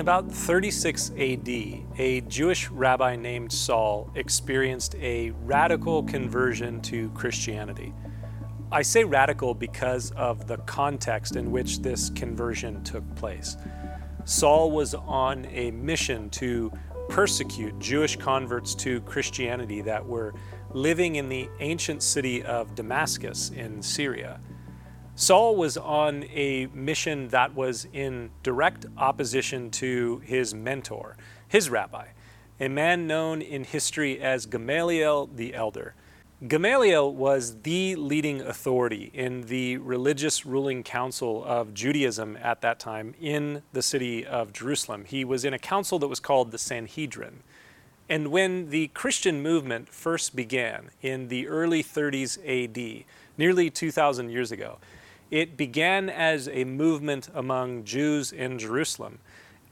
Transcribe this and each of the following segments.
In about 36 AD, a Jewish rabbi named Saul experienced a radical conversion to Christianity. I say radical because of the context in which this conversion took place. Saul was on a mission to persecute Jewish converts to Christianity that were living in the ancient city of Damascus in Syria. Saul was on a mission that was in direct opposition to his mentor, his rabbi, a man known in history as Gamaliel the Elder. Gamaliel was the leading authority in the religious ruling council of Judaism at that time in the city of Jerusalem. He was in a council that was called the Sanhedrin. And when the Christian movement first began in the early 30s AD, nearly 2,000 years ago, it began as a movement among Jews in Jerusalem.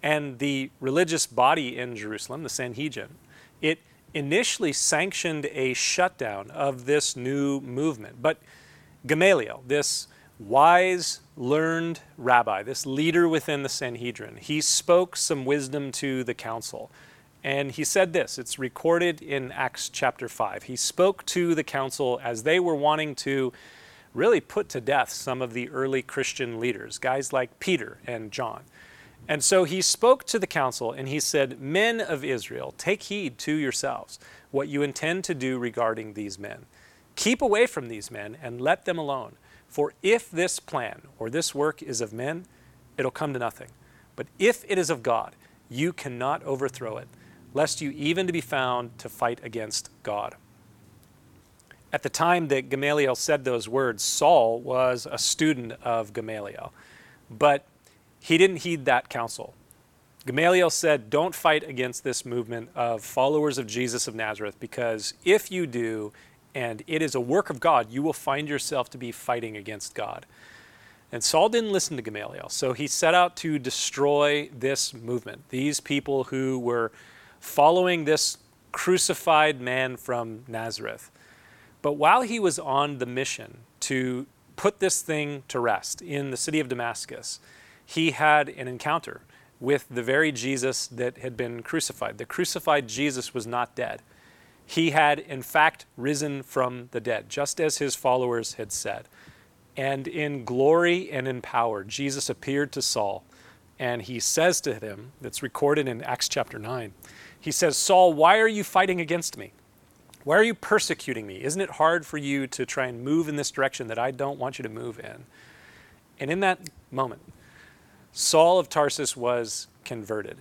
And the religious body in Jerusalem, the Sanhedrin, it initially sanctioned a shutdown of this new movement. But Gamaliel, this wise, learned rabbi, this leader within the Sanhedrin, he spoke some wisdom to the council. And he said this, it's recorded in Acts chapter 5. He spoke to the council as they were wanting to really put to death some of the early Christian leaders, guys like Peter and John. And so he spoke to the council and he said, Men of Israel, take heed to yourselves what you intend to do regarding these men. Keep away from these men and let them alone. For if this plan or this work is of men, it'll come to nothing. But if it is of God, you cannot overthrow it, lest you even to be found to fight against God. At the time that Gamaliel said those words, Saul was a student of Gamaliel, but he didn't heed that counsel. Gamaliel said, Don't fight against this movement of followers of Jesus of Nazareth, because if you do, and it is a work of God, you will find yourself to be fighting against God. And Saul didn't listen to Gamaliel, so he set out to destroy this movement, these people who were following this crucified man from Nazareth. But while he was on the mission to put this thing to rest in the city of Damascus, he had an encounter with the very Jesus that had been crucified. The crucified Jesus was not dead. He had, in fact, risen from the dead, just as his followers had said. And in glory and in power, Jesus appeared to Saul, and he says to him, that's recorded in Acts chapter 9, he says, Saul, why are you fighting against me? Why are you persecuting me? Isn't it hard for you to try and move in this direction that I don't want you to move in? And in that moment, Saul of Tarsus was converted.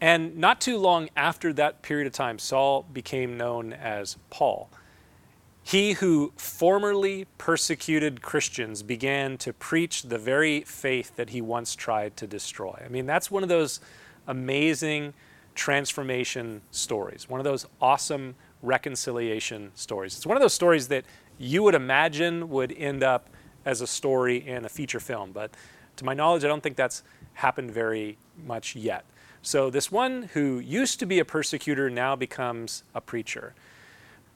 And not too long after that period of time, Saul became known as Paul. He who formerly persecuted Christians began to preach the very faith that he once tried to destroy. I mean, that's one of those amazing transformation stories, one of those awesome reconciliation stories. It's one of those stories that you would imagine would end up as a story in a feature film, but to my knowledge, I don't think that's happened very much yet. So, this one who used to be a persecutor now becomes a preacher.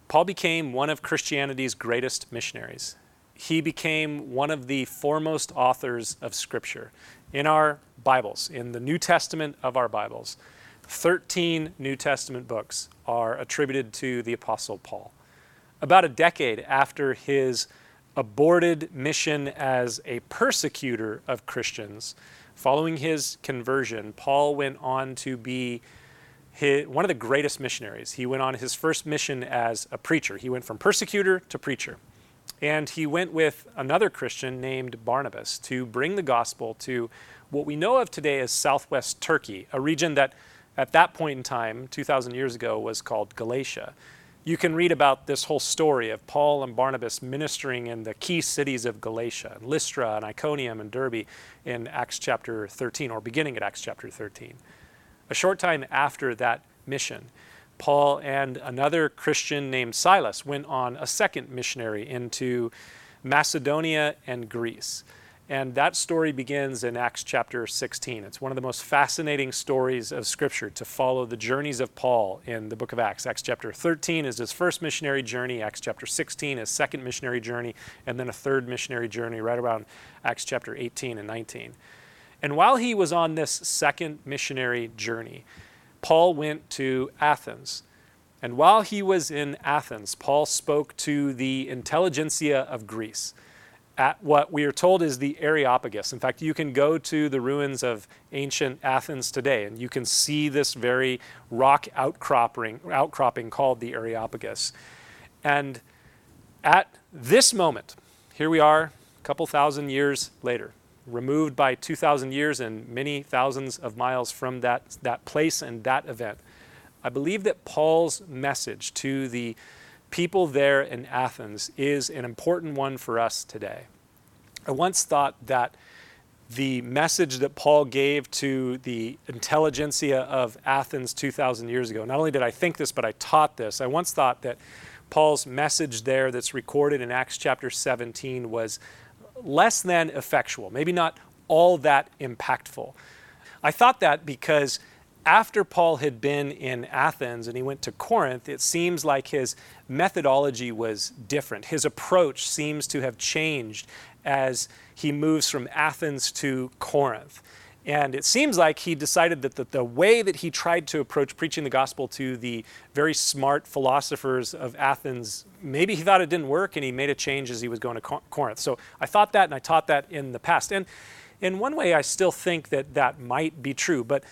Paul became one of Christianity's greatest missionaries. He became one of the foremost authors of Scripture. In our Bibles, in the New Testament of our Bibles, 13 New Testament books are attributed to the Apostle Paul. About a decade after his aborted mission as a persecutor of Christians, following his conversion, Paul went on to be his, one of the greatest missionaries. He went on his first mission as a preacher. He went from persecutor to preacher. And he went with another Christian named Barnabas to bring the gospel to what we know of today as southwest Turkey, a region that at that point in time, 2,000 years ago, was called Galatia. You can read about this whole story of Paul and Barnabas ministering in the key cities of Galatia, Lystra and Iconium and Derbe in Acts chapter 13, or beginning at Acts chapter 13. A short time after that mission, Paul and another Christian named Silas went on a second missionary into Macedonia and Greece. And that story begins in Acts chapter 16. It's one of the most fascinating stories of Scripture to follow the journeys of Paul in the book of Acts. Acts chapter 13 is his first missionary journey, Acts chapter 16 his second missionary journey, and then a third missionary journey right around Acts chapter 18 and 19. And while he was on this second missionary journey, Paul went to Athens. And while he was in Athens, Paul spoke to the intelligentsia of Greece at what we are told is the Areopagus. In fact, you can go to the ruins of ancient Athens today and you can see this very rock outcropping, outcropping called the Areopagus. And at this moment, here we are, a couple thousand years later, removed by 2,000 years and many thousands of miles from that, that place and that event. I believe that Paul's message to the people there in Athens is an important one for us today. I once thought that the message that Paul gave to the intelligentsia of Athens 2,000 years ago, not only did I think this, but I taught this. I once thought that Paul's message there, that's recorded in Acts chapter 17, was less than effectual, maybe not all that impactful. I thought that because after Paul had been in Athens and he went to Corinth, it seems like his methodology was different. His approach seems to have changed as he moves from Athens to Corinth. And it seems like he decided that the, the, way that he tried to approach preaching the gospel to the very smart philosophers of Athens, maybe he thought it didn't work and he made a change as he was going to Corinth. So I thought that and I taught that in the past. And in one way, I still think that that might be true, but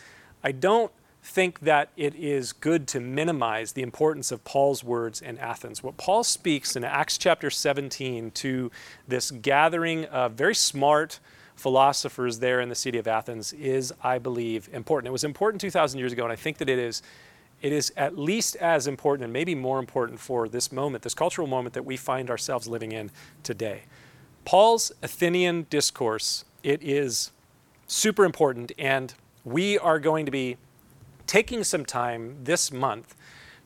I don't think that it is good to minimize the importance of Paul's words in Athens. What Paul speaks in Acts chapter 17 to this gathering of very smart philosophers there in the city of Athens is, I believe, important. It was important 2,000 years ago, and I think that it is. It is at least as important and maybe more important for this moment, this cultural moment that we find ourselves living in today. Paul's Athenian discourse, it is super important, and we are going to be taking some time this month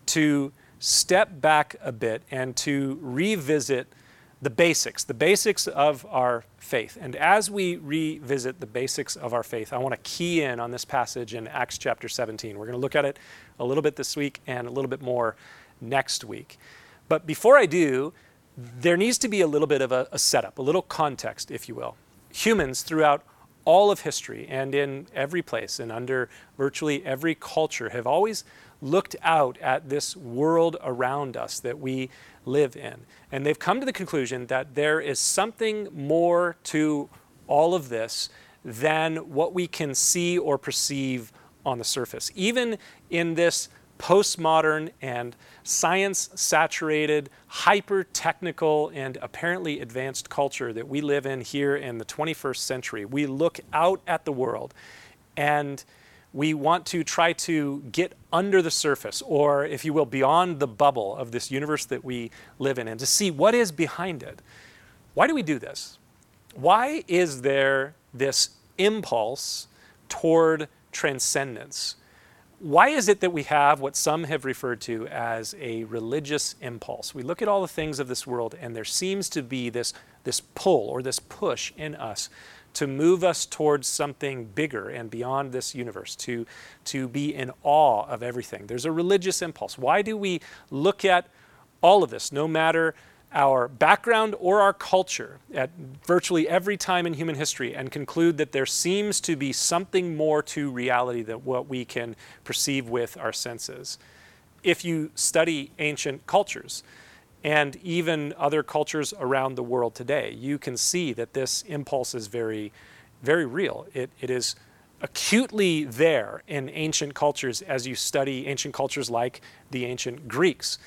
to step back a bit and to revisit the basics, the basics of our faith. And as we revisit the basics of our faith, I want to key in on this passage in Acts chapter 17. We're going to look at it a little bit this week and a little bit more next week. But before I do, there needs to be a little bit of a, a setup, a little context, if you will. Humans throughout all of history and in every place and under virtually every culture have always looked out at this world around us that we live in. And they've come to the conclusion that there is something more to all of this than what we can see or perceive on the surface. Even in this postmodern and science saturated, hyper technical, and apparently advanced culture that we live in here in the 21st century. We look out at the world and we want to try to get under the surface, or if you will, beyond the bubble of this universe that we live in, and to see what is behind it. Why do we do this? Why is there this impulse toward transcendence? Why is it that we have what some have referred to as a religious impulse? We look at all the things of this world, and there seems to be this, this pull or this push in us to move us towards something bigger and beyond this universe, to, to be in awe of everything. There's a religious impulse. Why do we look at all of this, no matter our background or our culture at virtually every time in human history and conclude that there seems to be something more to reality than what we can perceive with our senses. If you study ancient cultures and even other cultures around the world today, you can see that this impulse is very, very real. It, it is acutely there in ancient cultures as you study ancient cultures like the ancient Greeks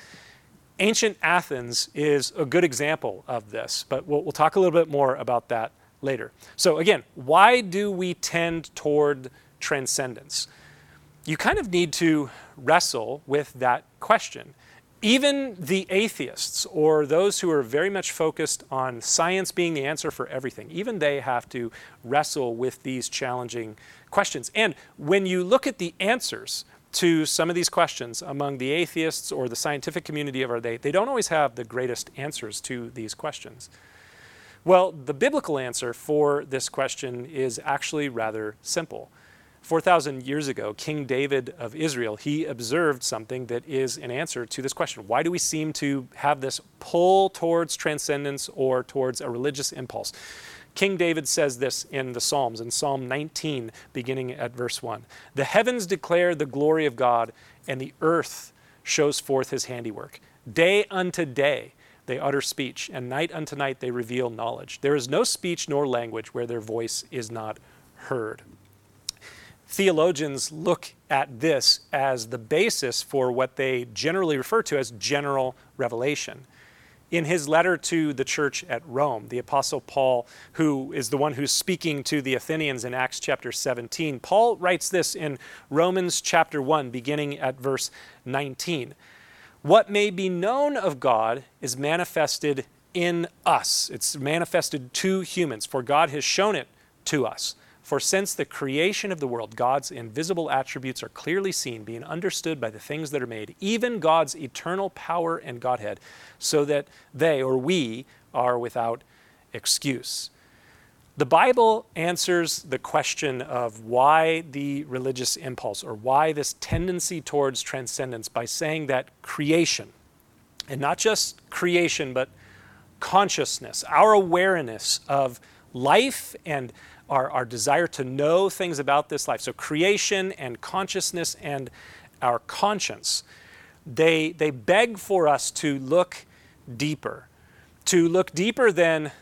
ancient Athens is a good example of this, but we'll, we'll, talk a little bit more about that later. So, again, why do we tend toward transcendence? You kind of need to wrestle with that question. Even the atheists, or those who are very much focused on science being the answer for everything, even they have to wrestle with these challenging questions. And when you look at the answers, to some of these questions among the atheists or the scientific community of our day, they don't always have the greatest answers to these questions. Well, the biblical answer for this question is actually rather simple. 4,000 years ago, King David of Israel, he observed something that is an answer to this question. Why do we seem to have this pull towards transcendence or towards a religious impulse? King David says this in the Psalms, in Psalm 19, beginning at verse 1. The heavens declare the glory of God, and the earth shows forth his handiwork. Day unto day they utter speech, and night unto night they reveal knowledge. There is no speech nor language where their voice is not heard. Theologians look at this as the basis for what they generally refer to as general revelation in his letter to the church at Rome, the Apostle Paul, who is the one who's speaking to the Athenians in Acts chapter 17, Paul writes this in Romans chapter 1, beginning at verse 19. What may be known of God is manifested in us, it's manifested to humans, for God has shown it to us. For since the creation of the world, God's invisible attributes are clearly seen, being understood by the things that are made, even God's eternal power and Godhead, so that they, or we, are without excuse. The Bible answers the question of why the religious impulse or why this tendency towards transcendence by saying that creation, and not just creation, but consciousness, our awareness of life and our, our desire to know things about this life. So, creation and consciousness and our conscience, they, they beg for us to look deeper, to look deeper than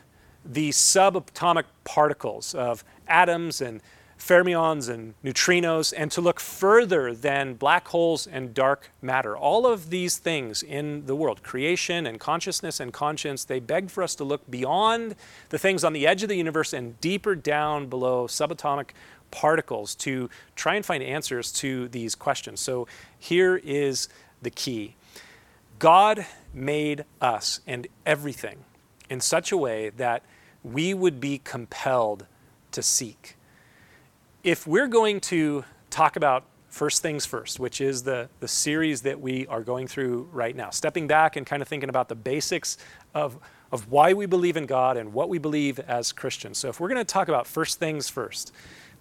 the subatomic particles of atoms and fermions and neutrinos, and to look further than black holes and dark matter. All of these things in the world, creation and consciousness and conscience, they beg for us to look beyond the things on the edge of the universe and deeper down below subatomic particles to try and find answers to these questions. So here is the key God made us and everything in such a way that we would be compelled to seek if we're going to talk about First Things First, which is the, the series that we are going through right now, stepping back and kind of thinking about the basics of, of why we believe in God and what we believe as Christians. So, if we're going to talk about First Things First,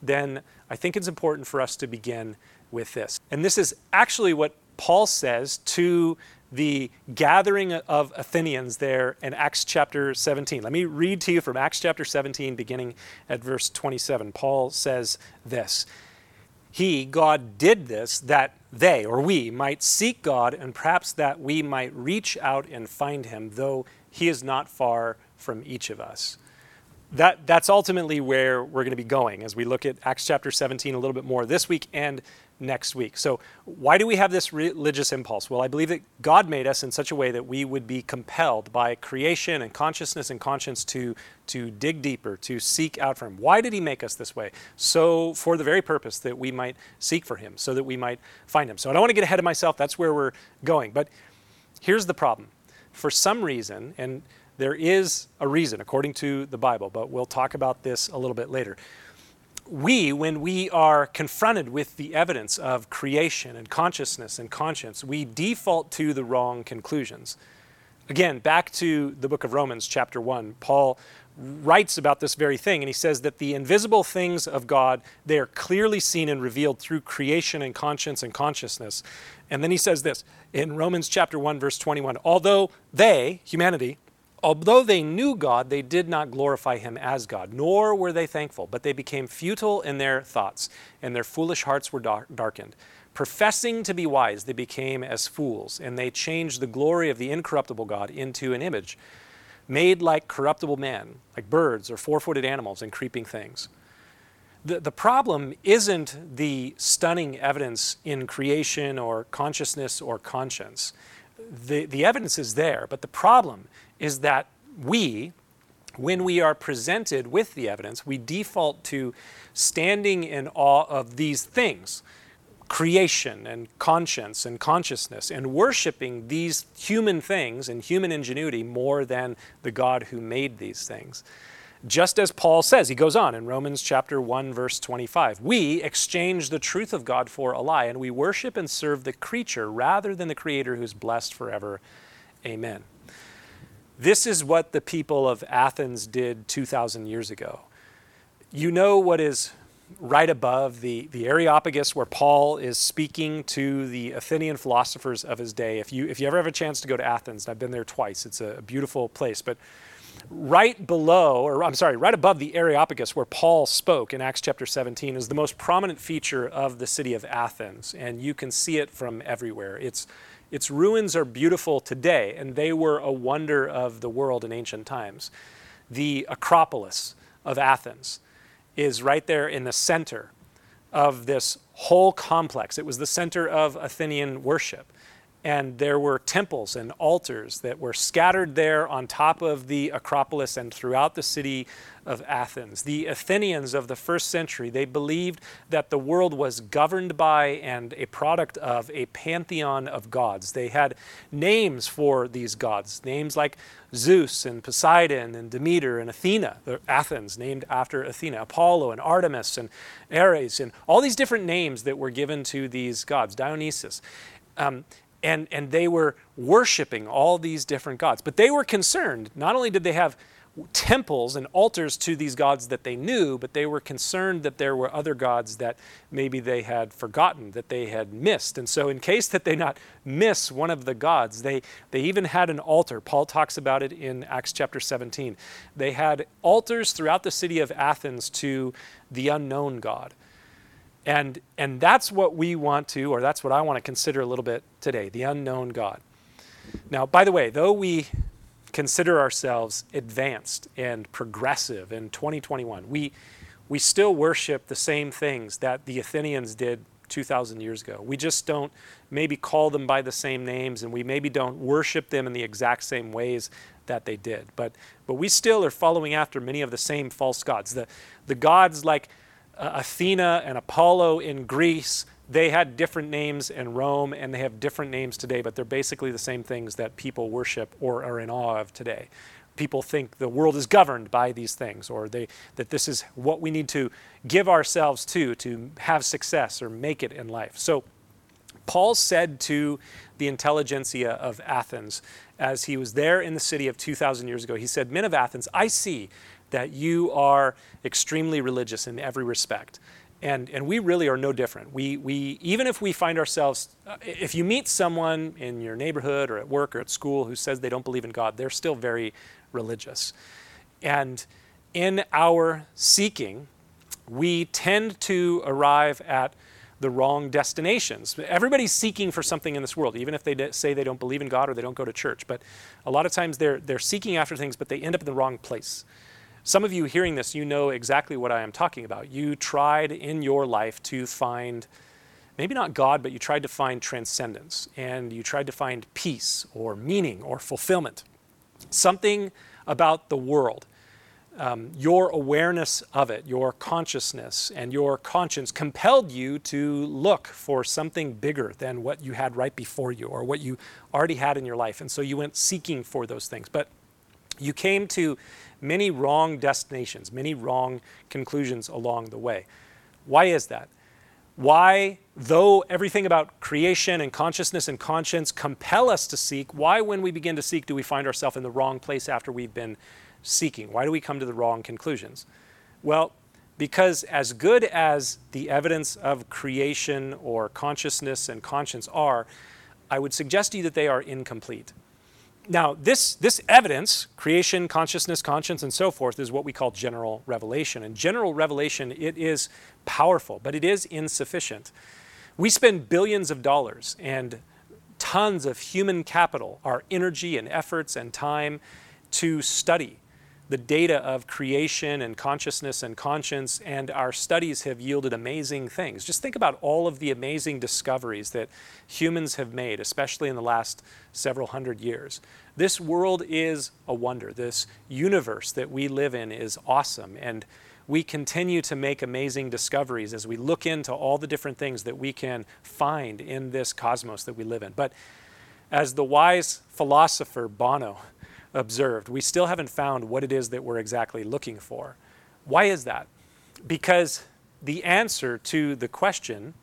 then I think it's important for us to begin with this. And this is actually what Paul says to the gathering of Athenians there in Acts chapter 17. Let me read to you from Acts chapter 17, beginning at verse 27. Paul says this He, God, did this that they, or we, might seek God, and perhaps that we might reach out and find him, though he is not far from each of us. That, that's ultimately where we're going to be going as we look at Acts chapter 17 a little bit more this week and next week. So, why do we have this religious impulse? Well, I believe that God made us in such a way that we would be compelled by creation and consciousness and conscience to, to dig deeper, to seek out for Him. Why did He make us this way? So, for the very purpose that we might seek for Him, so that we might find Him. So, I don't want to get ahead of myself. That's where we're going. But here's the problem. For some reason, and there is a reason according to the Bible, but we'll talk about this a little bit later we, when we are confronted with the evidence of creation and consciousness and conscience, we default to the wrong conclusions. Again, back to the book of Romans, chapter 1, Paul writes about this very thing, and he says that the invisible things of God, they are clearly seen and revealed through creation and conscience and consciousness. And then he says this in Romans chapter 1, verse 21 although they, humanity, Although they knew God, they did not glorify him as God, nor were they thankful, but they became futile in their thoughts, and their foolish hearts were darkened. Professing to be wise, they became as fools, and they changed the glory of the incorruptible God into an image made like corruptible man, like birds or four footed animals and creeping things. The, the problem isn't the stunning evidence in creation or consciousness or conscience. The, the evidence is there, but the problem is that we, when we are presented with the evidence, we default to standing in awe of these things creation and conscience and consciousness and worshiping these human things and human ingenuity more than the God who made these things. Just as Paul says, he goes on in Romans chapter 1 verse 25. We exchange the truth of God for a lie and we worship and serve the creature rather than the creator who's blessed forever. Amen. This is what the people of Athens did 2,000 years ago. You know what is right above the, the Areopagus where Paul is speaking to the Athenian philosophers of his day. If you, if you ever have a chance to go to Athens, I've been there twice, it's a, beautiful place. But right below, or I'm sorry, right above the Areopagus where Paul spoke in Acts chapter 17 is the most prominent feature of the city of Athens, and you can see it from everywhere. Its, its ruins are beautiful today, and they were a wonder of the world in ancient times. The Acropolis of Athens is right there in the center of this whole complex. It was the center of Athenian worship and there were temples and altars that were scattered there on top of the Acropolis and throughout the city of Athens. The Athenians of the first century, they believed that the world was governed by and a product of a pantheon of gods. They had names for these gods, names like Zeus and Poseidon and Demeter and Athena, Athens named after Athena, Apollo and Artemis and Ares and all these different names that were given to these gods, Dionysus. Um, and, and they were worshiping all these different gods. But they were concerned. Not only did they have temples and altars to these gods that they knew, but they were concerned that there were other gods that maybe they had forgotten, that they had missed. And so, in case that they not miss one of the gods, they, they even had an altar. Paul talks about it in Acts chapter 17. They had altars throughout the city of Athens to the unknown God. And, and that's what we want to, or that's what I want to consider a little bit today the unknown God. Now, by the way, though we consider ourselves advanced and progressive in 2021, we, we still worship the same things that the Athenians did 2,000 years ago. We just don't maybe call them by the same names and we maybe don't worship them in the exact same ways that they did. But, but we still are following after many of the same false gods. The, the gods like uh, Athena and Apollo in Greece, they had different names in Rome and they have different names today, but they're basically the same things that people worship or are in awe of today. People think the world is governed by these things or they, that this is what we need to give ourselves to to have success or make it in life. So, Paul said to the intelligentsia of Athens as he was there in the city of 2,000 years ago, he said, Men of Athens, I see that you are extremely religious in every respect. And, and we really are no different. We, we, even if we find ourselves, uh, if you meet someone in your neighborhood or at work or at school who says they don't believe in God, they're still very religious. And in our seeking, we tend to arrive at the wrong destinations. Everybody's seeking for something in this world, even if they say they don't believe in God or they don't go to church. But a lot of times they're, they're seeking after things, but they end up in the wrong place. Some of you hearing this, you know exactly what I am talking about. You tried in your life to find, maybe not God, but you tried to find transcendence and you tried to find peace or meaning or fulfillment. Something about the world, um, your awareness of it, your consciousness, and your conscience compelled you to look for something bigger than what you had right before you or what you already had in your life. And so you went seeking for those things. But you came to many wrong destinations, many wrong conclusions along the way. Why is that? Why, though everything about creation and consciousness and conscience compel us to seek, why, when we begin to seek, do we find ourselves in the wrong place after we've been seeking? Why do we come to the wrong conclusions? Well, because as good as the evidence of creation or consciousness and conscience are, I would suggest to you that they are incomplete. Now, this, this evidence, creation, consciousness, conscience, and so forth, is what we call general revelation. And general revelation, it is powerful, but it is insufficient. We spend billions of dollars and tons of human capital, our energy and efforts and time to study the data of creation and consciousness and conscience, and our studies have yielded amazing things. Just think about all of the amazing discoveries that humans have made, especially in the last several hundred years. This world is a wonder. This universe that we live in is awesome, and we continue to make amazing discoveries as we look into all the different things that we can find in this cosmos that we live in. But as the wise philosopher Bono, observed. We still haven't found what it is that we're exactly looking for. Why is that? Because the answer to the question,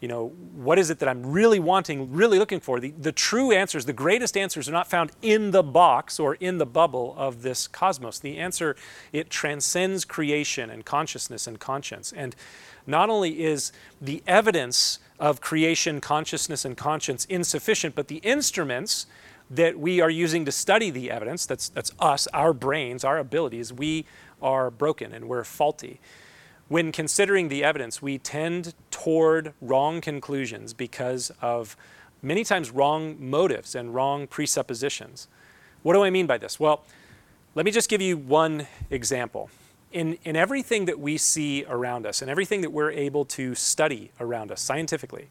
you know, what is it that I'm really wanting, really looking for? The, the true answers, the greatest answers, are not found in the box or in the bubble of this cosmos. The answer, it transcends creation and consciousness and conscience. And not only is the evidence of creation, consciousness, and conscience insufficient, but the instruments that we are using to study the evidence, that's, that's us, our brains, our abilities, we are broken and we're faulty. When considering the evidence, we tend toward wrong conclusions because of many times wrong motives and wrong presuppositions. What do I mean by this? Well, let me just give you one example. In, in everything that we see around us and everything that we're able to study around us scientifically,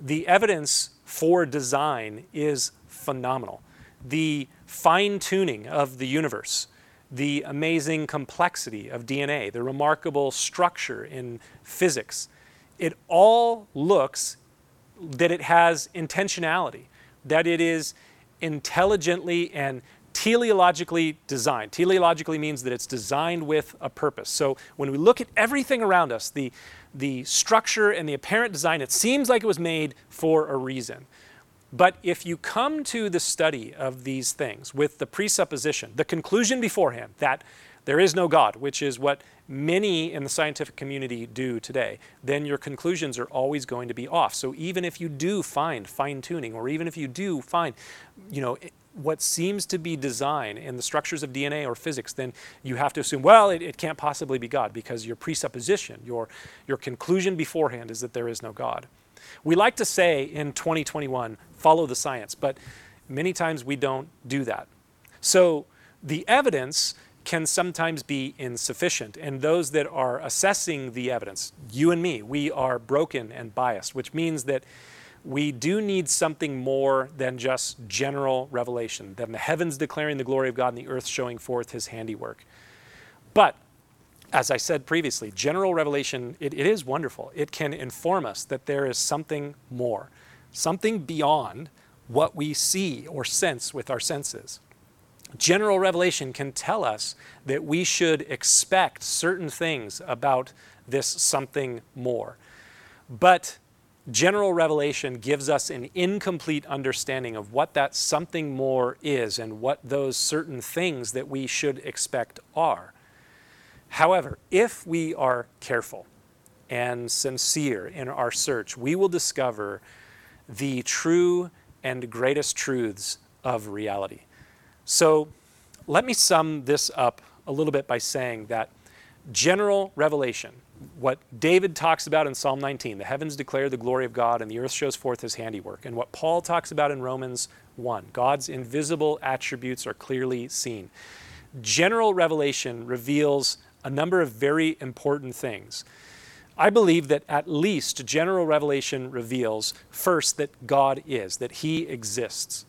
the evidence for design is phenomenal. The fine tuning of the universe, the amazing complexity of DNA, the remarkable structure in physics, it all looks that it has intentionality, that it is intelligently and teleologically designed. Teleologically means that it's designed with a purpose. So when we look at everything around us, the, the structure and the apparent design, it seems like it was made for a reason. But if you come to the study of these things with the presupposition, the conclusion beforehand that there is no God, which is what many in the scientific community do today, then your conclusions are always going to be off. So even if you do find fine tuning, or even if you do find, you know, what seems to be design in the structures of DNA or physics, then you have to assume, well, it, it can't possibly be God because your presupposition, your, your conclusion beforehand is that there is no God. We like to say in 2021, follow the science, but many times we don't do that. So the evidence can sometimes be insufficient, and those that are assessing the evidence, you and me, we are broken and biased, which means that we do need something more than just general revelation, than the heavens declaring the glory of God and the earth showing forth his handiwork. But as I said previously, general revelation, it, it is wonderful. It can inform us that there is something more, something beyond what we see or sense with our senses. General revelation can tell us that we should expect certain things about this something more. But general revelation gives us an incomplete understanding of what that something more is and what those certain things that we should expect are. However, if we are careful and sincere in our search, we will discover the true and greatest truths of reality. So let me sum this up a little bit by saying that general revelation, what David talks about in Psalm 19, the heavens declare the glory of God and the earth shows forth his handiwork, and what Paul talks about in Romans 1, God's invisible attributes are clearly seen. General revelation reveals a number of very important things. I believe that at least general revelation reveals first that God is, that He exists.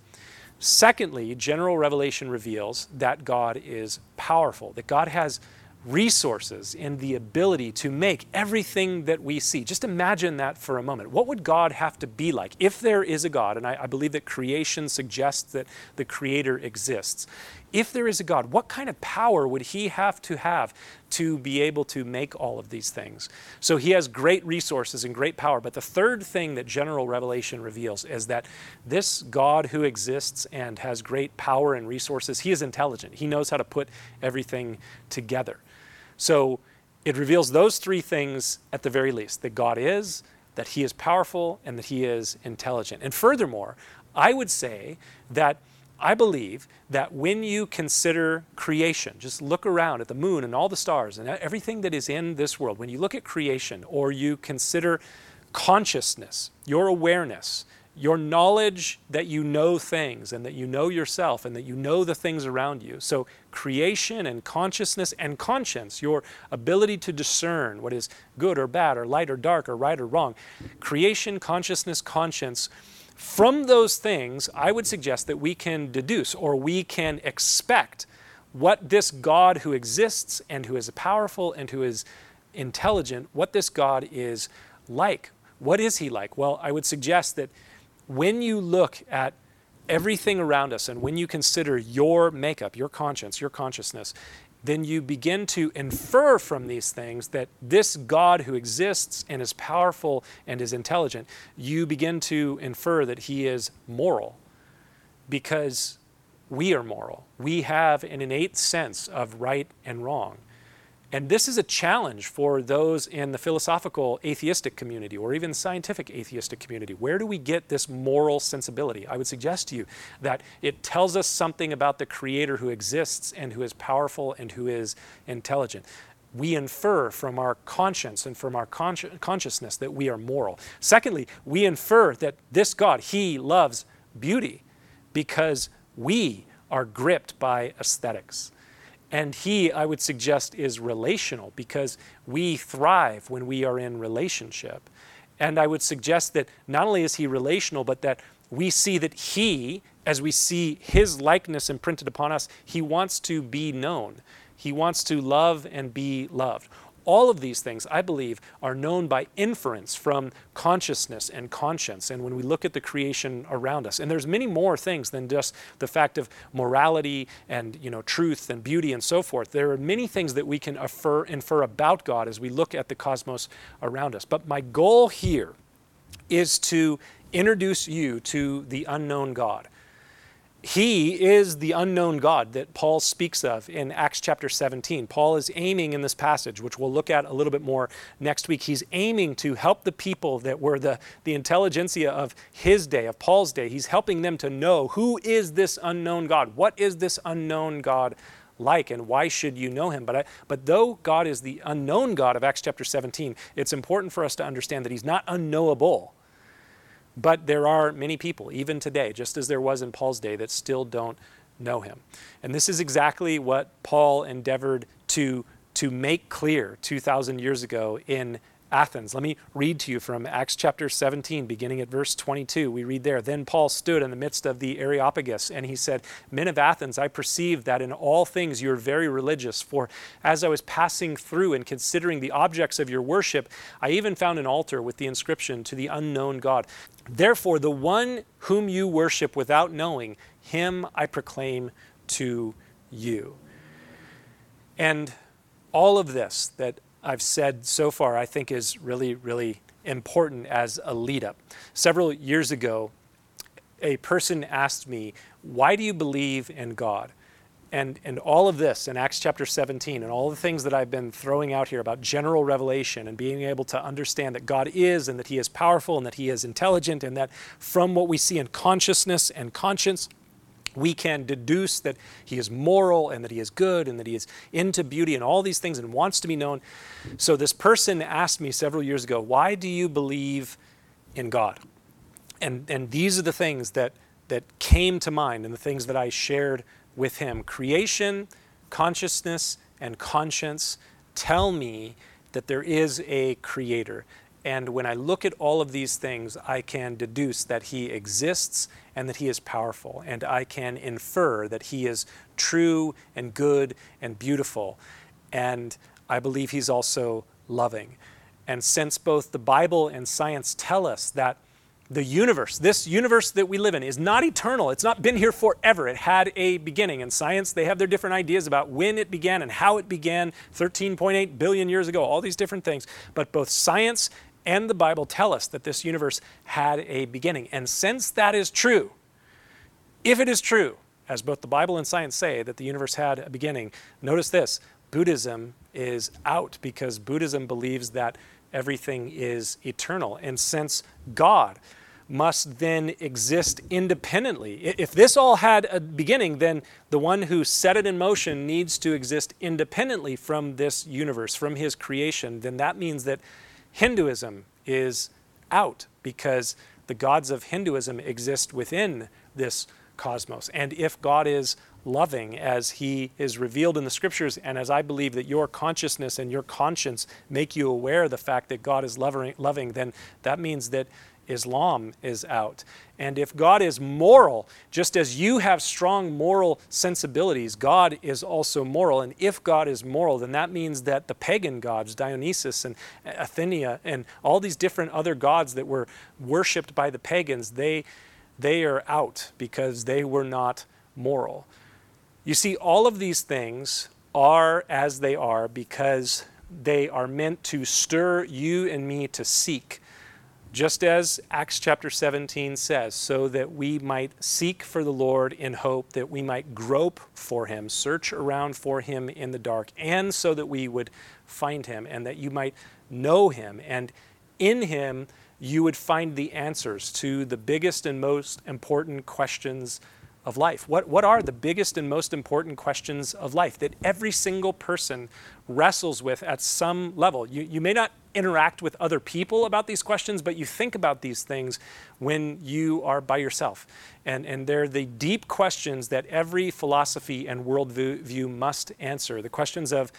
Secondly, general revelation reveals that God is powerful, that God has resources and the ability to make everything that we see. Just imagine that for a moment. What would God have to be like if there is a God? And I, I, believe that creation suggests that the Creator exists. If there is a God, what kind of power would He have to have to be able to make all of these things? So He has great resources and great power. But the third thing that general revelation reveals is that this God who exists and has great power and resources, He is intelligent. He knows how to put everything together. So it reveals those three things at the very least that God is, that He is powerful, and that He is intelligent. And furthermore, I would say that I believe that when you consider creation, just look around at the moon and all the stars and everything that is in this world, when you look at creation or you consider consciousness, your awareness, your knowledge that you know things and that you know yourself and that you know the things around you. So, creation and consciousness and conscience, your ability to discern what is good or bad or light or dark or right or wrong. Creation, consciousness, conscience. From those things, I would suggest that we can deduce or we can expect what this God who exists and who is powerful and who is intelligent, what this God is like. What is he like? Well, I would suggest that when you look at everything around us and when you consider your makeup, your conscience, your consciousness, then you begin to infer from these things that this God who exists and is powerful and is intelligent, you begin to infer that he is moral because we are moral. We have an innate sense of right and wrong. And this is a challenge for those in the philosophical atheistic community or even scientific atheistic community. Where do we get this moral sensibility? I would suggest to you that it tells us something about the Creator who exists and who is powerful and who is intelligent. We infer from our conscience and from our consci- consciousness that we are moral. Secondly, we infer that this God, He loves beauty because we are gripped by aesthetics. And he, I would suggest, is relational because we thrive when we are in relationship. And I would suggest that not only is he relational, but that we see that he, as we see his likeness imprinted upon us, he wants to be known. He wants to love and be loved. All of these things, I believe, are known by inference from consciousness and conscience. And when we look at the creation around us, and there's many more things than just the fact of morality and you know truth and beauty and so forth. There are many things that we can infer, infer about God as we look at the cosmos around us. But my goal here is to introduce you to the unknown God. He is the unknown God that Paul speaks of in Acts chapter 17. Paul is aiming in this passage, which we'll look at a little bit more next week. He's aiming to help the people that were the, the intelligentsia of his day, of Paul's day. He's helping them to know who is this unknown God? What is this unknown God like and why should you know him but I, but though god is the unknown god of acts chapter 17 it's important for us to understand that he's not unknowable but there are many people, even today, just as there was in Paul's day, that still don't know him. And this is exactly what Paul endeavored to, to make clear 2,000 years ago in Athens. Let me read to you from Acts chapter 17, beginning at verse 22. We read there Then Paul stood in the midst of the Areopagus, and he said, Men of Athens, I perceive that in all things you are very religious. For as I was passing through and considering the objects of your worship, I even found an altar with the inscription, To the unknown God. Therefore, the one whom you worship without knowing, him I proclaim to you. And all of this that I've said so far, I think is really, really important as a lead up. Several years ago, a person asked me, Why do you believe in God? And, and all of this in Acts chapter 17 and all the things that I've been throwing out here about general revelation and being able to understand that God is and that He is powerful and that He is intelligent and that from what we see in consciousness and conscience, we can deduce that He is moral and that He is good and that He is into beauty and all these things and wants to be known. So this person asked me several years ago, Why do you believe in God? And, and these are the things that, that came to mind and the things that I shared with Him. Creation, consciousness, and conscience tell me that there is a creator. And when I look at all of these things, I can deduce that he exists and that he is powerful. And I can infer that he is true and good and beautiful. And I believe he's also loving. And since both the Bible and science tell us that the universe, this universe that we live in, is not eternal. It's not been here forever. It had a beginning. In science, they have their different ideas about when it began and how it began 13.8 billion years ago, all these different things. But both science and the Bible tell us that this universe had a beginning. And since that is true, if it is true, as both the Bible and science say, that the universe had a beginning, notice this Buddhism is out because Buddhism believes that everything is eternal. And since God must then exist independently, if this all had a beginning, then the one who set it in motion needs to exist independently from this universe, from his creation, then that means that Hinduism is out because the gods of Hinduism exist within this cosmos. And if God is loving as he is revealed in the scriptures, and as I believe that your consciousness and your conscience make you aware of the fact that God is loving, then that means that Islam is out. And if God is moral, just as you have strong moral sensibilities, God is also moral. And if God is moral, then that means that the pagan gods, Dionysus and Athena, and all these different other gods that were worshipped by the pagans, they, they are out because they were not moral. You see, all of these things are as they are because they are meant to stir you and me to seek just as Acts chapter 17 says, so that we might seek for the Lord in hope, that we might grope for him, search around for him in the dark, and so that we would find him, and that you might know him, and in him you would find the answers to the biggest and most important questions of life. What, what are the biggest and most important questions of life that every single person wrestles with at some level? You, you may not interact with other people about these questions, but you think about these things when you are by yourself. And, and they're the deep questions that every philosophy and worldview must answer the questions of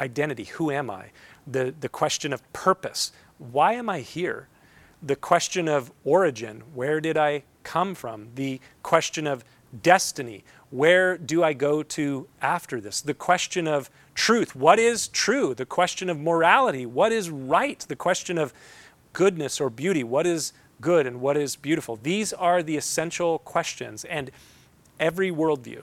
identity who am I? The, the question of purpose why am I here? The question of origin where did I come from? The question of destiny. Where do I go to after this? The question of truth. What is true? The question of morality. What is right? The question of goodness or beauty. What is good and what is beautiful? These are the essential questions. And every worldview,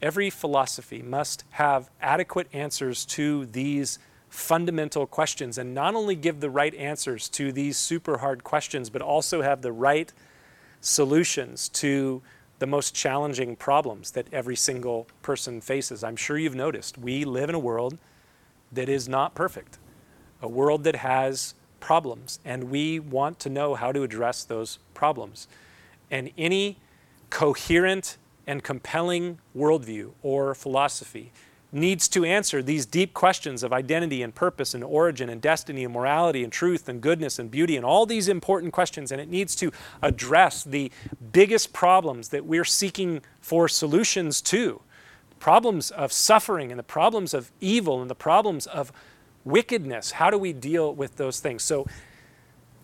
every philosophy must have adequate answers to these fundamental questions and not only give the right answers to these super hard questions, but also have the right solutions to the most challenging problems that every single person faces. I'm sure you've noticed we live in a world that is not perfect, a world that has problems, and we want to know how to address those problems. And any coherent and compelling worldview or philosophy needs to answer these deep questions of identity and purpose and origin and destiny and morality and truth and goodness and beauty and all these important questions. And it needs to address the biggest problems that we're seeking for solutions to problems of suffering and the problems of evil and the problems of wickedness. How do we deal with those things? So,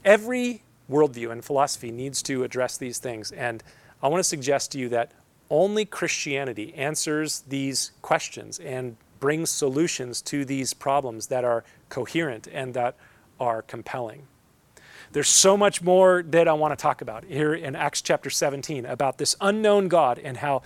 every worldview and philosophy needs to address these things. And I want to suggest to you that only Christianity answers these questions and brings solutions to these problems that are coherent and that are compelling. There's so much more that I want to talk about here in Acts chapter 17 about this unknown God and how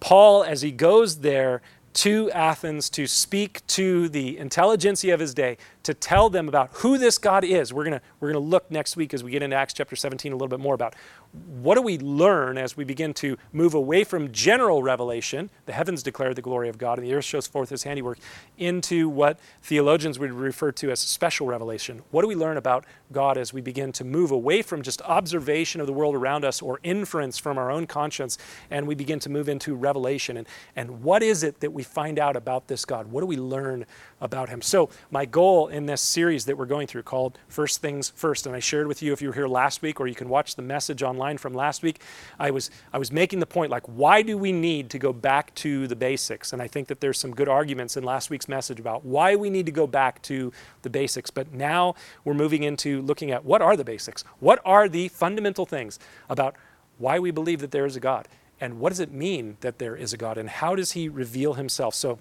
Paul, as he goes there, to Athens to speak to the intelligentsia of his day, to tell them about who this God is. We're going we're going to look next week as we get into Acts chapter 17 a little bit more about what do we learn as we begin to move away from general revelation, the heavens declare the glory of God and the earth shows forth his handiwork, into what theologians would refer to as special revelation? What do we learn about God as we begin to move away from just observation of the world around us or inference from our own conscience and we begin to move into revelation? And, and what is it that we find out about this God? What do we learn about him? So, my goal in this series that we're going through called First Things First, and I shared with you if you were here last week or you can watch the message online from last week, I was, I was making the point like, why do we need to go back to the basics? And I think that there's some good arguments in last week's message about why we need to go back to the basics. But now we're moving into looking at what are the basics? What are the fundamental things about why we believe that there is a God? And what does it mean that there is a God? And how does he reveal himself? So,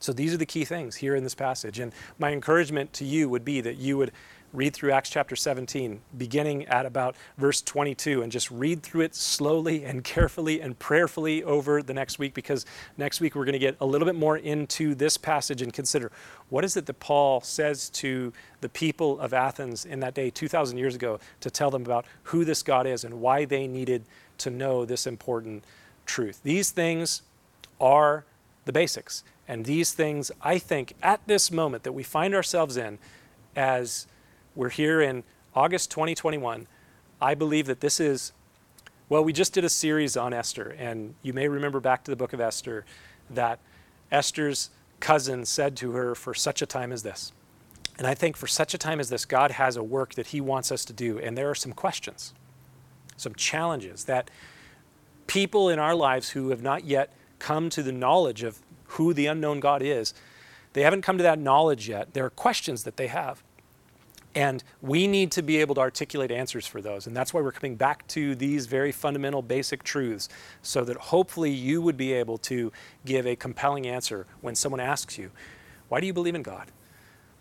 so these are the key things here in this passage. And my encouragement to you would be that you would read through Acts chapter 17, beginning at about verse 22, and just read through it slowly and carefully and prayerfully over the next week, because next week we're going to get a little bit more into this passage and consider what is it that Paul says to the people of Athens in that day, 2,000 years ago, to tell them about who this God is and why they needed to know this important truth. These things are the basics. And these things, I think, at this moment that we find ourselves in as we're here in August 2021. I believe that this is, well, we just did a series on Esther, and you may remember back to the book of Esther that Esther's cousin said to her, For such a time as this. And I think for such a time as this, God has a work that He wants us to do. And there are some questions, some challenges that people in our lives who have not yet come to the knowledge of who the unknown God is, they haven't come to that knowledge yet. There are questions that they have. And we need to be able to articulate answers for those. And that's why we're coming back to these very fundamental basic truths so that hopefully you would be able to give a compelling answer when someone asks you, Why do you believe in God?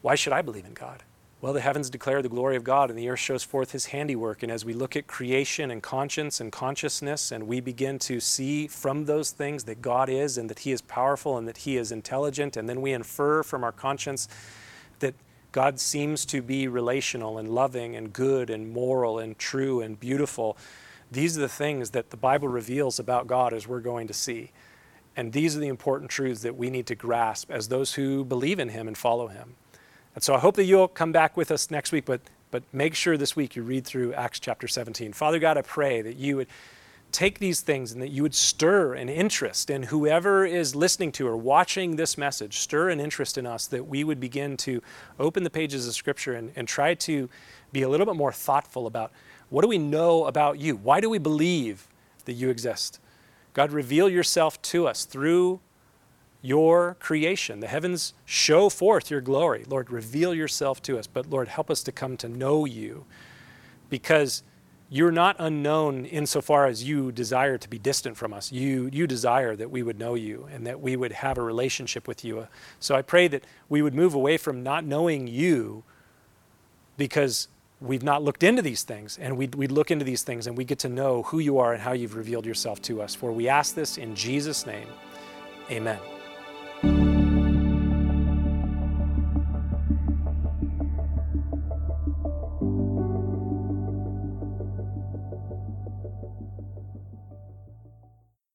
Why should I believe in God? Well, the heavens declare the glory of God, and the earth shows forth his handiwork. And as we look at creation and conscience and consciousness, and we begin to see from those things that God is, and that he is powerful, and that he is intelligent, and then we infer from our conscience that God seems to be relational and loving and good and moral and true and beautiful. These are the things that the Bible reveals about God as we're going to see. And these are the important truths that we need to grasp as those who believe in Him and follow Him. And so I hope that you'll come back with us next week, but, but make sure this week you read through Acts chapter 17. Father God, I pray that you would take these things and that you would stir an interest in whoever is listening to or watching this message, stir an interest in us that we would begin to open the pages of Scripture and, and try to be a little bit more thoughtful about what do we know about you? Why do we believe that you exist? God, reveal yourself to us through your creation. The heavens show forth your glory. Lord, reveal yourself to us. But Lord, help us to come to know you because you're not unknown insofar as you desire to be distant from us. You, you desire that we would know you and that we would have a relationship with you. So I pray that we would move away from not knowing you because we've not looked into these things and we we look into these things and we get to know who you are and how you've revealed yourself to us. For we ask this in Jesus' name. Amen.